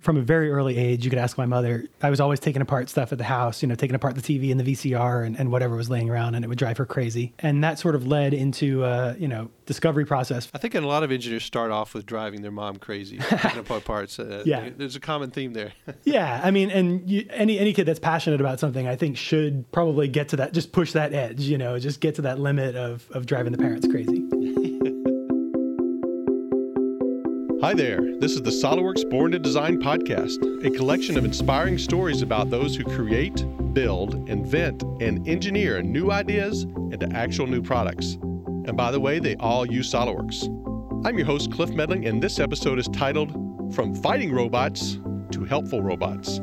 from a very early age, you could ask my mother, I was always taking apart stuff at the house, you know, taking apart the TV and the VCR and, and whatever was laying around, and it would drive her crazy. And that sort of led into, uh, you know, discovery process. I think a lot of engineers start off with driving their mom crazy, taking apart parts. Uh, Yeah. There's a common theme there. Yeah, I mean, and you, any any kid that's passionate about something, I think, should probably get to that, just push that edge, you know, just get to that limit of of driving the parents crazy. Hi there. This is the SolidWorks Born to Design podcast, a collection of inspiring stories about those who create, build, invent, and engineer new ideas into actual new products. And by the way, they all use SolidWorks. I'm your host, Cliff Medling, and this episode is titled From Fighting Robots to Helpful Robots.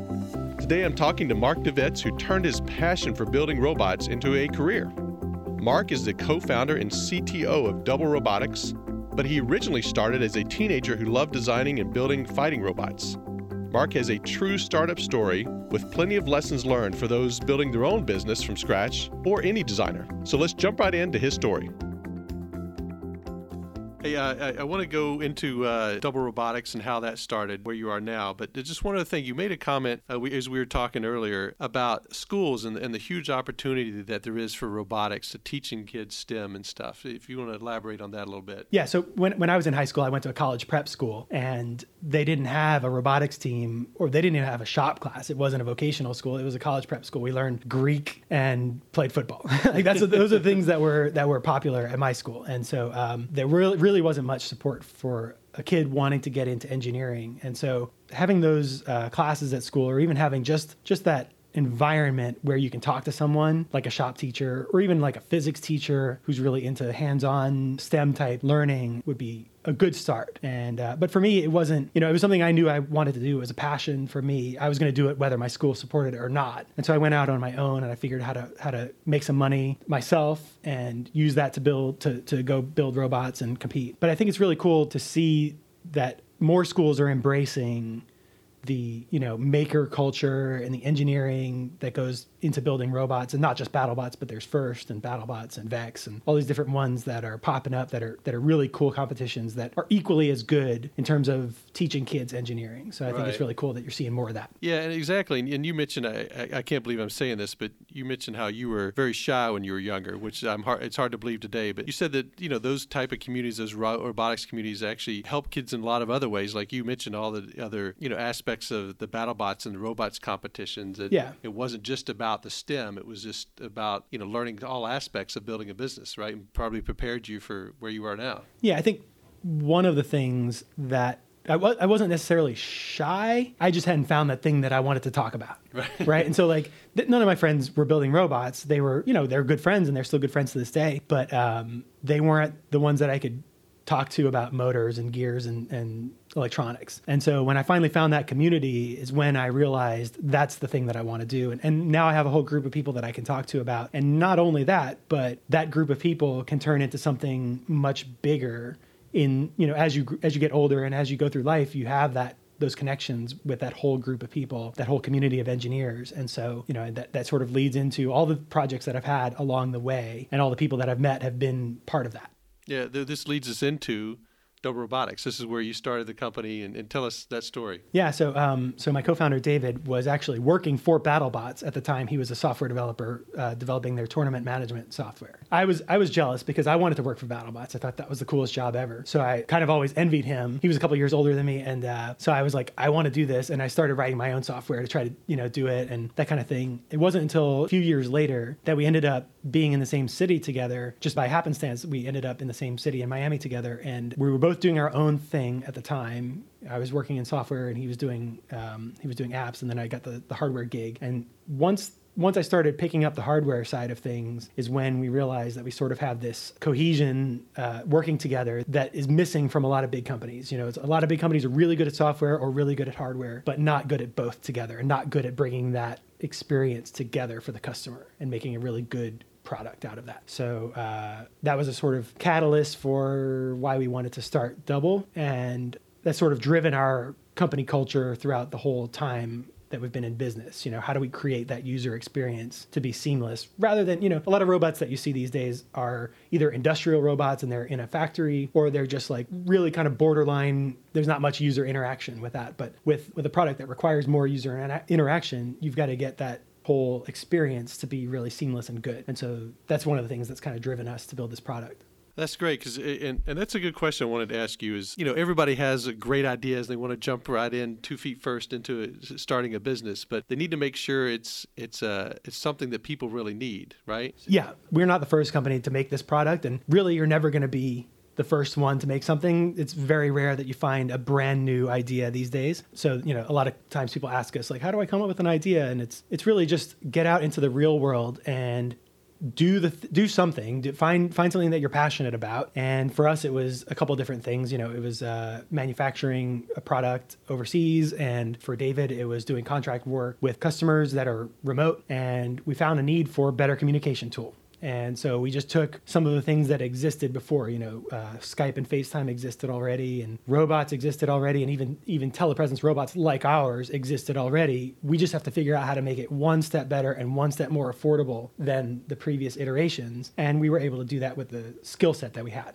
Today I'm talking to Mark DeVidts, who turned his passion for building robots into a career. Mark is the co founder and CTO of Double Robotics, but he originally started as a teenager who loved designing and building fighting robots. Mark has a true startup story with plenty of lessons learned for those building their own business from scratch or any designer. So let's jump right into his story. Hey, uh, I, I want to go into uh, double robotics and how that started, where you are now. But just one other thing, you made a comment uh, we, as we were talking earlier about schools and, and the huge opportunity that there is for robotics to teaching kids STEM and stuff. If you want to elaborate on that a little bit. Yeah, so when, when I was in high school, I went to a college prep school and they didn't have a robotics team or they didn't even have a shop class. It wasn't a vocational school, it was a college prep school. We learned Greek and played football. like that's those are things that were that were popular at my school. And so um, there really really wasn't much support for a kid wanting to get into engineering. And so having those uh, classes at school or even having just just that environment where you can talk to someone like a shop teacher or even like a physics teacher who's really into hands-on STEM type learning would be a good start. And uh, but for me, it wasn't. You know, it was something I knew I wanted to do. It was a passion for me. I was going to do it whether my school supported it or not. And so I went out on my own and I figured how to how to make some money myself and use that to build to to go build robots and compete. But I think it's really cool to see that more schools are embracing the you know maker culture and the engineering that goes into building robots and not just BattleBots but there's First and BattleBots and Vex and all these different ones that are popping up that are that are really cool competitions that are equally as good in terms of teaching kids engineering. So I think it's really cool that you're seeing more of that. Yeah, and exactly. And, you mentioned, I, I, I can't believe I'm saying this, but you mentioned how you were very shy when you were younger, which I'm hard, it's hard to believe today. But you said that you know those type of communities, those robotics communities, actually help kids in a lot of other ways. Like you mentioned, all the other you know aspects of the BattleBots and the robots competitions. That Yeah. it wasn't just about the STEM; it was just about you know learning all aspects of building a business, right? And probably prepared you for where you are now. Yeah, I think one of the things that I wasn't necessarily shy. I just hadn't found that thing that I wanted to talk about. Right. Right. And so, like, th- none of my friends were building robots. They were, you know, they're good friends and they're still good friends to this day, but um, they weren't the ones that I could talk to about motors and gears and, and electronics. And so when I finally found that community is when I realized that's the thing that I want to do. And, and now I have a whole group of people that I can talk to about. And not only that, but that group of people can turn into something much bigger in, you know, as you, as you get older and as you go through life, you have that those connections with that whole group of people, that whole community of engineers. And so, you know, that, that sort of leads into all the projects that I've had along the way and all the people that I've met have been part of that. Yeah, th- this leads us into Double Robotics. This is where you started the company, and, and tell us that story. Yeah, so um, so my co-founder David was actually working for BattleBots at the time. He was a software developer uh, developing their tournament management software. I was I was jealous because I wanted to work for BattleBots. I thought that was the coolest job ever. So I kind of always envied him. He was a couple years older than me, and uh, so I was like, I want to do this, and I started writing my own software to try to you know do it and that kind of thing. It wasn't until a few years later that we ended up being in the same city together. Just by happenstance, we ended up in the same city in Miami together, and we were both doing our own thing at the time. I was working in software, and he was doing um, he was doing apps, and then I got the, the hardware gig. And once once I started picking up the hardware side of things, is when we realized that we sort of have this cohesion uh, working together that is missing from a lot of big companies. You know, a lot of big companies are really good at software or really good at hardware, but not good at both together, and not good at bringing that experience together for the customer and making a really good product out of that. So uh, that was a sort of catalyst for why we wanted to start Double, and that's sort of driven our company culture throughout the whole time that we've been in business. You know, how do we create that user experience to be seamless rather than, you know, a lot of robots that you see these days are either industrial robots and they're in a factory or they're just like really kind of borderline. There's not much user interaction with that. But with, with a product that requires more user interaction, you've got to get that whole experience to be really seamless and good. And so that's one of the things that's kind of driven us to build this product. That's great because and, and that's a good question I wanted to ask you is you know everybody has great ideas they want to jump right in two feet first into starting a business but they need to make sure it's it's uh it's something that people really need right yeah we're not the first company to make this product and really you're never going to be the first one to make something. It's very rare that you find a brand new idea these days. So, you know, a lot of times people ask us like, how do I come up with an idea? And it's it's really just get out into the real world and do the do something do, find find something that you're passionate about and for us it was a couple different things you know it was uh, manufacturing a product overseas and for david it was doing contract work with customers that are remote and we found a need for a better communication tool and so we just took some of the things that existed before, you know, uh, Skype and FaceTime existed already, and robots existed already, and even even telepresence robots like ours existed already. We just have to figure out how to make it one step better and one step more affordable than the previous iterations. And we were able to do that with the skill set that we had.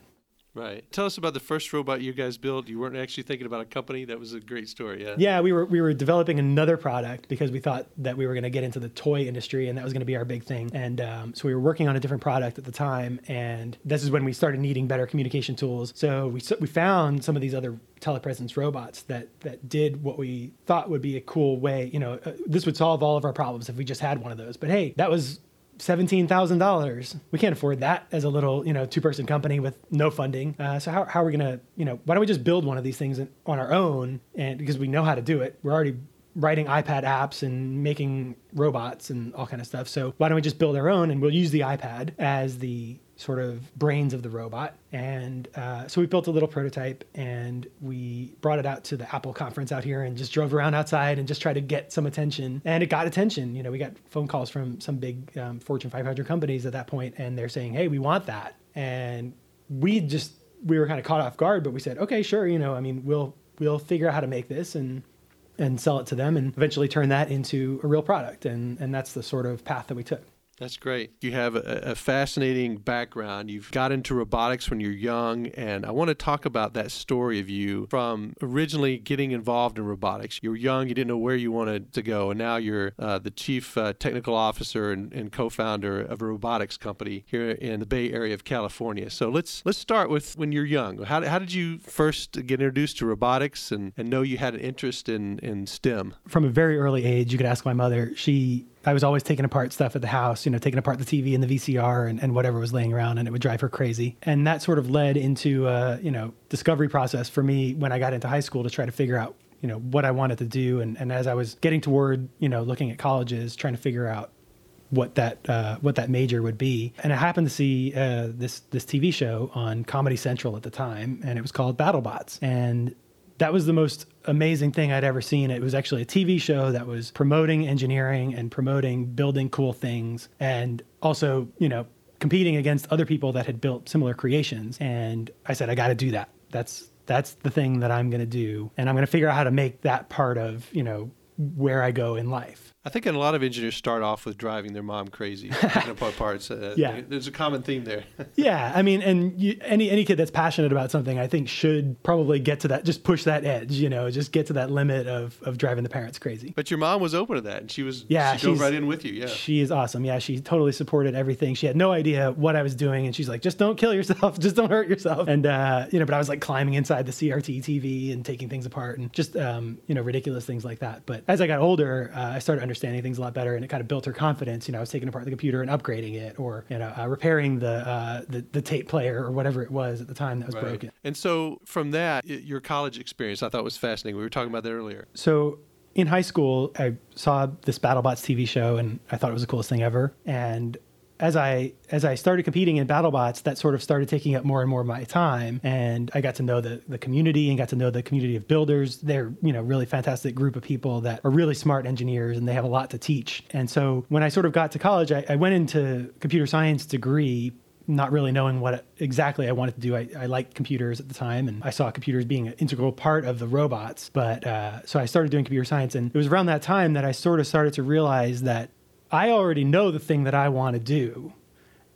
Right. Tell us about the first robot you guys built. You weren't actually thinking about a company. That was a great story. Yeah. Yeah, we were we were developing another product because we thought that we were going to get into the toy industry and that was going to be our big thing. And um, so we were working on a different product at the time, and this is when we started needing better communication tools. So we we found some of these other telepresence robots that that did what we thought would be a cool way. You know, uh, this would solve all of our problems if we just had one of those. But hey, that was $17,000. We can't afford that as a little, you know, two person company with no funding. Uh, so how, how are we going to, you know, why don't we just build one of these things on our own? And because we know how to do it, we're already writing iPad apps and making robots and all kind of stuff. So why don't we just build our own and we'll use the iPad as the sort of brains of the robot. And uh, so we built a little prototype and we brought it out to the Apple conference out here and just drove around outside and just tried to get some attention. And it got attention. You know, we got phone calls from some big um, Fortune 500 companies at that point, and they're saying, "Hey, we want that." And we just we were kind of caught off guard, but we said, "Okay, sure. You know, I mean, we'll we'll figure out how to make this and." and sell it to them and eventually turn that into a real product and and that's the sort of path that we took that's great. You have a, a, fascinating background. You've got into robotics when you're young, and I want to talk about that story of you from originally getting involved in robotics. You were young, you didn't know where you wanted to go, and now you're uh, the chief uh, technical officer and, and, co-founder of a robotics company here in the Bay Area of California. So let's let's start with when you're young. How, how did you first get introduced to robotics and, and know you had an interest in, in STEM? From a very early age, you could ask my mother. She I was always taking apart stuff at the house, you know, taking apart the TV and the VCR and, and whatever was laying around, and it would drive her crazy. And that sort of led into a, you know, discovery process for me when I got into high school to try to figure out, you know, what I wanted to do. And, and as I was getting toward, you know, looking at colleges, trying to figure out what that uh, what that major would be. And I happened to see uh, this this TV show on Comedy Central at the time, and it was called BattleBots. And that was the most amazing thing I'd ever seen. It was actually a TV show that was promoting engineering and promoting building cool things and also, you know, competing against other people that had built similar creations. And I said, I got to do that. That's that's the thing that I'm going to do and I'm going to figure out how to make that part of, you know, where I go in life. I think a lot of engineers start off with driving their mom crazy, picking apart parts. Uh, yeah, there's a common theme there. yeah, I mean, and you, any any kid that's passionate about something, I think, should probably get to that, just push that edge, you know, just get to that limit of of driving the parents crazy. But your mom was open to that, and she was yeah, she drove right in with you. Yeah, she is awesome. Yeah, she totally supported everything. She had no idea what I was doing, and she's like, just don't kill yourself, just don't hurt yourself. And uh, you know, but I was like climbing inside the CRT TV and taking things apart, and just um, you know, ridiculous things like that. But as I got older, uh, I started understanding things a lot better and it kind of built her confidence. You know, I was taking apart the computer and upgrading it, or you know, uh, repairing the, uh, the, the tape player or whatever it was at the time that was right. broken. And so from that, your college experience, I thought was fascinating. We were talking about that earlier. So in high school, I saw this BattleBots TV show, and I thought it was the coolest thing ever. And as I as I started competing in BattleBots, that sort of started taking up more and more of my time, and I got to know the the community and got to know the community of builders. They're you know really fantastic group of people that are really smart engineers, and they have a lot to teach. And so when I sort of got to college, I, I went into computer science degree not really knowing what exactly I wanted to do. I, I liked computers at the time, and I saw computers being an integral part of the robots. But uh, so I started doing computer science, and it was around that time that I sort of started to realize that I already know the thing that I want to do,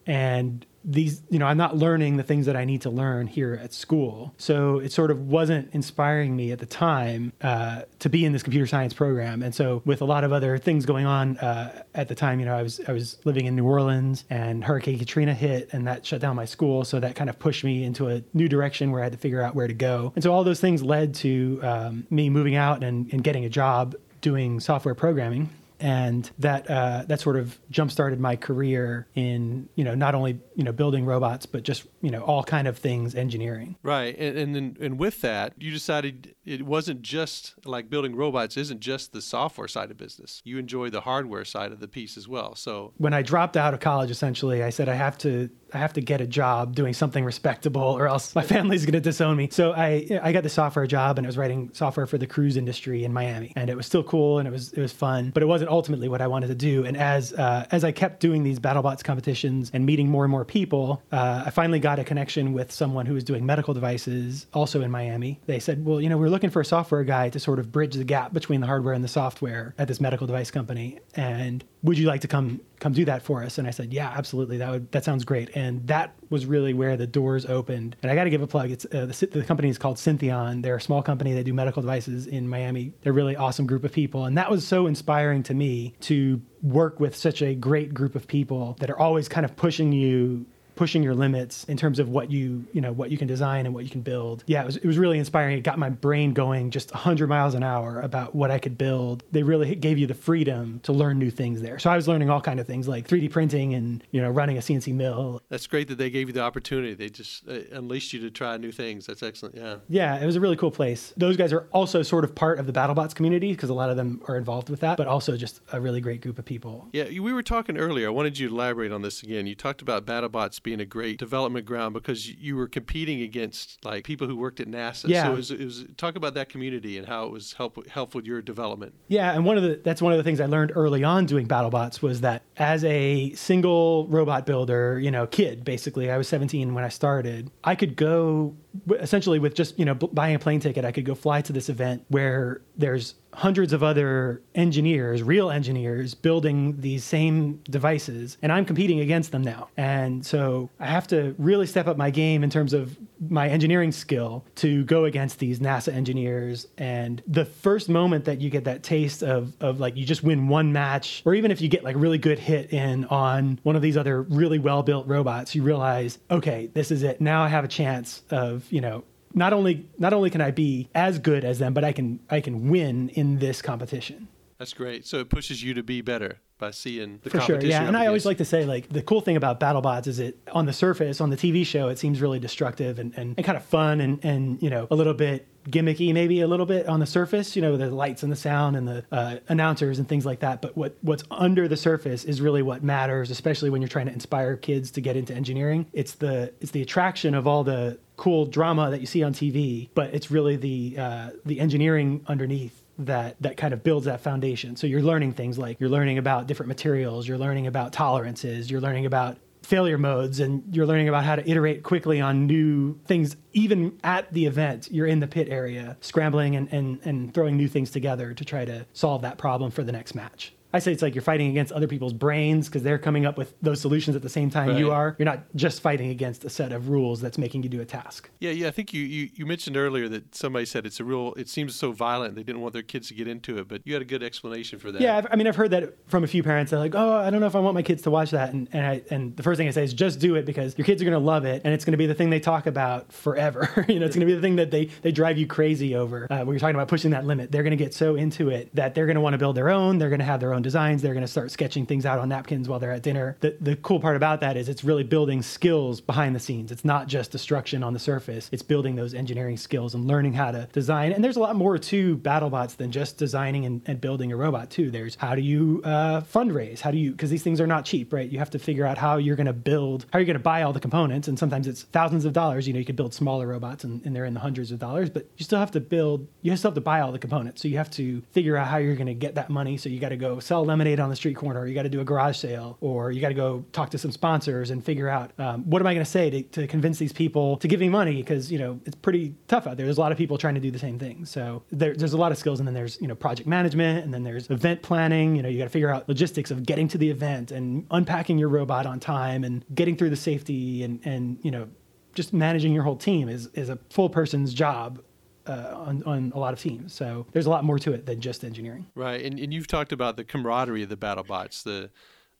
and these you know i'm not learning the things that i need to learn here at school. So it sort of wasn't inspiring me at the time uh, to be in this computer science program. And so with a lot of other things going on uh, at the time you know i was i was living in new orleans and hurricane katrina hit and that shut down my school. So that kind of pushed me into a new direction where i had to figure out where to go. And so all those things led to um, me moving out and, and getting a job doing software programming and that uh, that sort of jump started my career in you know not only you know building robots but just you know all kind of things engineering. Right and and then, and with that you decided it wasn't just like building robots isn't just the software side of business. You enjoy the hardware side of the piece as well so when i dropped out of college essentially i said i have to I have to get a job doing something respectable or else my family's going to disown me. So I I got the software job and I was writing software for the cruise industry in Miami. And it was still cool and it was it was fun, but it wasn't ultimately what I wanted to do. And as uh, as I kept doing these BattleBots competitions and meeting more and more people, uh, I finally got a connection with someone who was doing medical devices also in Miami. They said, "Well, you know, we're looking for a software guy to sort of bridge the gap between the hardware and the software at this medical device company." And would you like to come come do that for us? And i said yeah absolutely. That would that sounds great. And that was really where the doors opened. And i got to give a plug. It's uh, the, the company is called Syntheon. They're a small company. They do medical devices in miami. They're a really awesome group of people. And that was so inspiring to me to work with such a great group of people that are always kind of pushing you pushing your limits in terms of what you you know what you can design and what you can build. Yeah, it was, it was really inspiring. It got my brain going just 100 miles an hour about what I could build. They really gave you the freedom to learn new things there. So I was learning all kind of things like 3D printing and you know running a CNC mill. That's great that they gave you the opportunity. They just uh, unleashed you to try new things. That's excellent. Yeah. Yeah, it was a really cool place. Those guys are also sort of part of the BattleBots community because a lot of them are involved with that, but also just a really great group of people. Yeah, we were talking earlier. I wanted you to elaborate on this again. You talked about BattleBots being a great development ground because you were competing against like people who worked at NASA. Yeah. So it was, it was talk about that community and how it was help helpful with your development. Yeah, and one of the that's one of the things I learned early on doing BattleBots was that as a single robot builder, you know, kid basically, I was 17 when I started. I could go essentially with just you know buying a plane ticket, I could go fly to this event where there's hundreds of other engineers, real engineers, building these same devices, and I'm competing against them now. And so I have to really step up my game in terms of my engineering skill to go against these NASA engineers. And the first moment that you get that taste of, of like you just win one match, or even if you get like really good hit in on one of these other really well built robots, you realize, okay, this is it. Now I have a chance of, you know, not only not only can I be as good as them, but I can I can win in this competition. That's great. So it pushes you to be better by seeing the For sure, yeah. And I always like to say, like, the cool thing about BattleBots is it on the surface, on the TV show, it seems really destructive and, and, and kind of fun and, and, you know, a little bit gimmicky, maybe a little bit on the surface, you know, the lights and the sound and the uh, announcers and things like that. But what, what's under the surface is really what matters, especially when you're trying to inspire kids to get into engineering. It's the, it's the attraction of all the cool drama that you see on TV, but it's really the, uh, the engineering underneath that that kind of builds that foundation. So you're learning things like you're learning about different materials, you're learning about tolerances, you're learning about failure modes and you're learning about how to iterate quickly on new things even at the event you're in the pit area scrambling and, and, and throwing new things together to try to solve that problem for the next match I say it's like you're fighting against other people's brains because they're coming up with those solutions at the same time right. you are. You're not just fighting against a set of rules that's making you do a task. Yeah, yeah. I think you, you, you mentioned earlier that somebody said it's a real. It seems so violent. They didn't want their kids to get into it, but you had a good explanation for that. Yeah, I've, i mean, I've heard that from a few parents. They're like, "Oh, I don't know if I want my kids to watch that," and and, I, and the first thing I say is just do it because your kids are going to love it, and it's going to be the thing they talk about forever. you know, it's going to be the thing that they they drive you crazy over. Uh, when you're talking about pushing that limit, they're going to get so into it that they're going to want to build their own. They're going to have their own designs. They're going to start sketching things out on napkins while they're at dinner. The, the cool part about that is it's really building skills behind the scenes. It's not just destruction on the surface. It's building those engineering skills and learning how to design. And there's a lot more to BattleBots than just designing and, and building a robot too. There's how do you uh, fundraise? How do you, because these things are not cheap, right? You have to figure out how you're going to build, how you're going to buy all the components. And sometimes it's thousands of dollars. You know, you could build smaller robots and, and they're in the hundreds of dollars, but you still have to build, you still have to buy all the components. So you have to figure out how you're going to get that money. So you got to go sell lemonade on the street corner, or you got to do a garage sale, or you got to go talk to some sponsors and figure out um, what am I going to say to, convince these people to give me money because you know it's pretty tough out there. There's a lot of people trying to do the same thing. So there, there's a lot of skills, and then there's you know project management, and then there's event planning. You know you got to figure out logistics of getting to the event and unpacking your robot on time and getting through the safety and and you know just managing your whole team is is a full person's job uh, on, on a lot of teams. So there's a lot more to it than just engineering. Right, and and you've talked about the camaraderie of the battle bots. The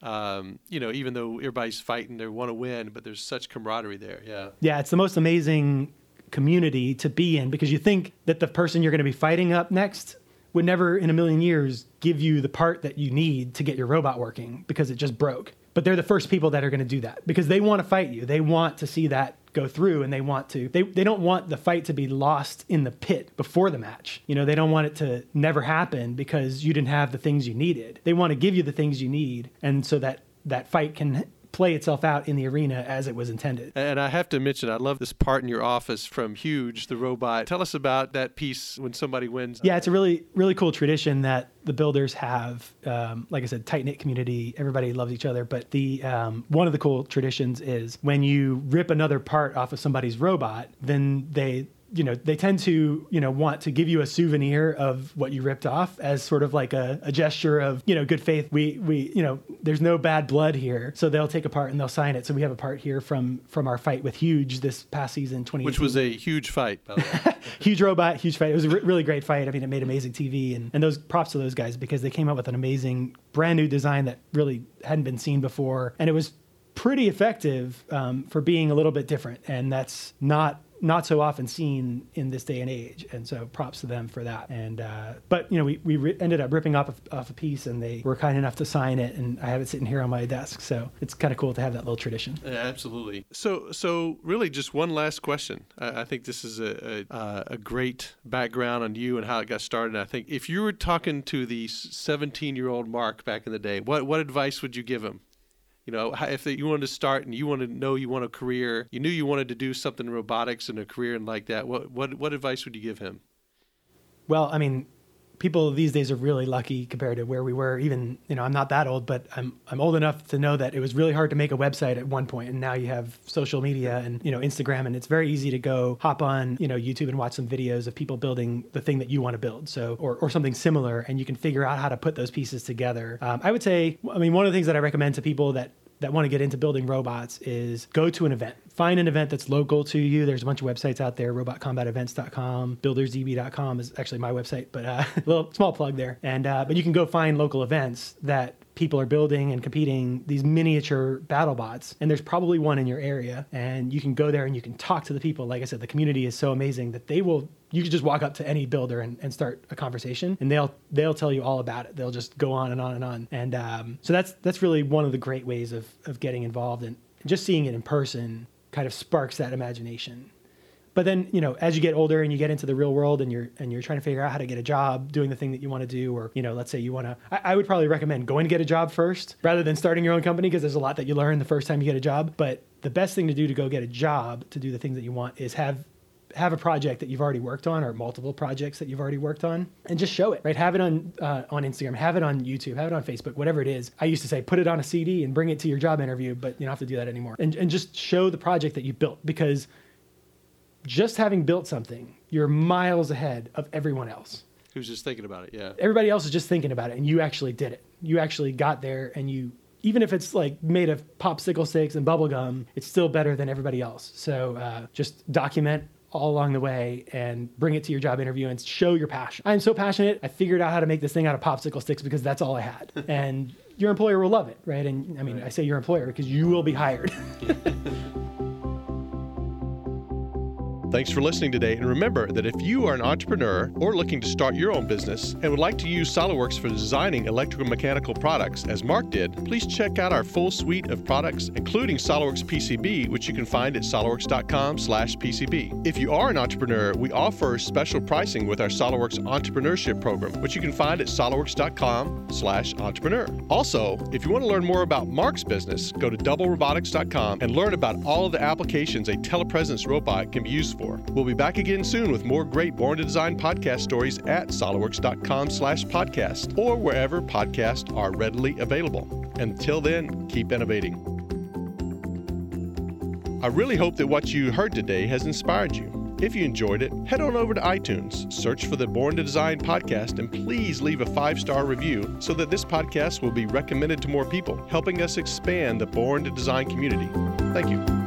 um, you know, even though everybody's fighting, they want to win, but there's such camaraderie there. Yeah. Yeah, it's the most amazing community to be in because you think that the person you're going to be fighting up next would never in a million years give you the part that you need to get your robot working because it just broke. But they're the first people that are going to do that because they want to fight you. They want to see that go through and they want to they, they don't want the fight to be lost in the pit before the match. You know they don't want it to never happen because you didn't have the things you needed. They want to give you the things you need. And so that that fight can play itself out in the arena as it was intended. And I have to mention, I love this part in your office from Huge, the robot. Tell us about that piece when somebody wins. Yeah, it's a really, really cool tradition that the builders have. Um, like I said, tight knit community. Everybody loves each other. But the um, one of the cool traditions is when you rip another part off of somebody's robot, then they you know they tend to you know want to give you a souvenir of what you ripped off as sort of like a, a, gesture of you know good faith. We we you know there's no bad blood here so they'll take a part and they'll sign it. So we have a part here from from our fight with huge this past season 20 which was a huge fight huge robot huge fight. It was a really great fight. I mean it made amazing tv and and those props to those guys because they came up with an amazing brand new design that really hadn't been seen before. And it was pretty effective um, for being a little bit different. And that's not not so often seen in this day and age. And so props to them for that. And, uh, but, you know, we, we re- ended up ripping off a, off a piece and they were kind enough to sign it. And I have it sitting here on my desk. So it's kind of cool to have that little tradition. Yeah, absolutely. So, so really just one last question. I, I think this is a, a, uh, a, great background on you and how it got started. And I think if you were talking to the 17 year old Mark back in the day, what, what advice would you give him? You know, if you wanted to start and you wanted to know you want a career, you knew you wanted to do something in robotics and a career and like that, what what what advice would you give him? Well, I mean, people these days are really lucky compared to where we were. Even you know, I'm not that old, but I'm I'm old enough to know that it was really hard to make a website at one point, and now you have social media and you know Instagram, and it's very easy to go hop on you know YouTube and watch some videos of people building the thing that you want to build, so or or something similar, and you can figure out how to put those pieces together. Um, I would say, I mean, one of the things that I recommend to people that that want to get into building robots is go to an event. Find an event that's local to you. There's a bunch of websites out there. RobotCombatEvents.com, BuildersDB.com is actually my website, but uh, a little small plug there. And uh, but you can go find local events that people are building and competing these miniature battle bots and there's probably one in your area and you can go there and you can talk to the people. Like i said the community is so amazing that they will you can just walk up to any builder and, and start a conversation and they'll they'll tell you all about it. They'll just go on and on and on. And um, so that's that's really one of the great ways of of getting involved and just seeing it in person kind of sparks that imagination but then, you know, as you get older and you get into the real world and you're and you're trying to figure out how to get a job doing the thing that you want to do, or you know, let's say you want to, I, I, would probably recommend going to get a job first rather than starting your own company because there's a lot that you learn the first time you get a job. But the best thing to do to go get a job to do the things that you want is have have a project that you've already worked on or multiple projects that you've already worked on and just show it right? Have it on uh, on instagram have it on youtube have it on facebook whatever it is. I used to say put it on a cd and bring it to your job interview but you don't have to do that anymore. And, and just show the project that you built because just having built something, you're miles ahead of everyone else. Who's just thinking about it? Yeah. Everybody else is just thinking about it, and you actually did it. You actually got there, and you, even if it's like made of popsicle sticks and bubble gum, it's still better than everybody else. So uh, just document all along the way and bring it to your job interview and show your passion. I'm so passionate. I figured out how to make this thing out of popsicle sticks because that's all I had. and your employer will love it, right? And I mean, right. I say your employer because you will be hired. Thanks for listening today, and remember that if you are an entrepreneur or looking to start your own business and would like to use SolidWorks for designing electrical mechanical products, as Mark did, please check out our full suite of products, including SolidWorks PCB, which you can find at solidworks.com slash PCB. If you are an entrepreneur, we offer special pricing with our SolidWorks Entrepreneurship Program, which you can find at solidworks.com slash entrepreneur. Also, if you want to learn more about Mark's business, go to doublerobotics.com and learn about all of the applications a telepresence robot can be used for. We'll be back again soon with more great Born to Design podcast stories at solidworks.com slash podcast or wherever podcasts are readily available. Until then, keep innovating. I really hope that what you heard today has inspired you. If you enjoyed it, head on over to iTunes, search for the Born to Design podcast, and please leave a five star review so that this podcast will be recommended to more people, helping us expand the Born to Design community. Thank you.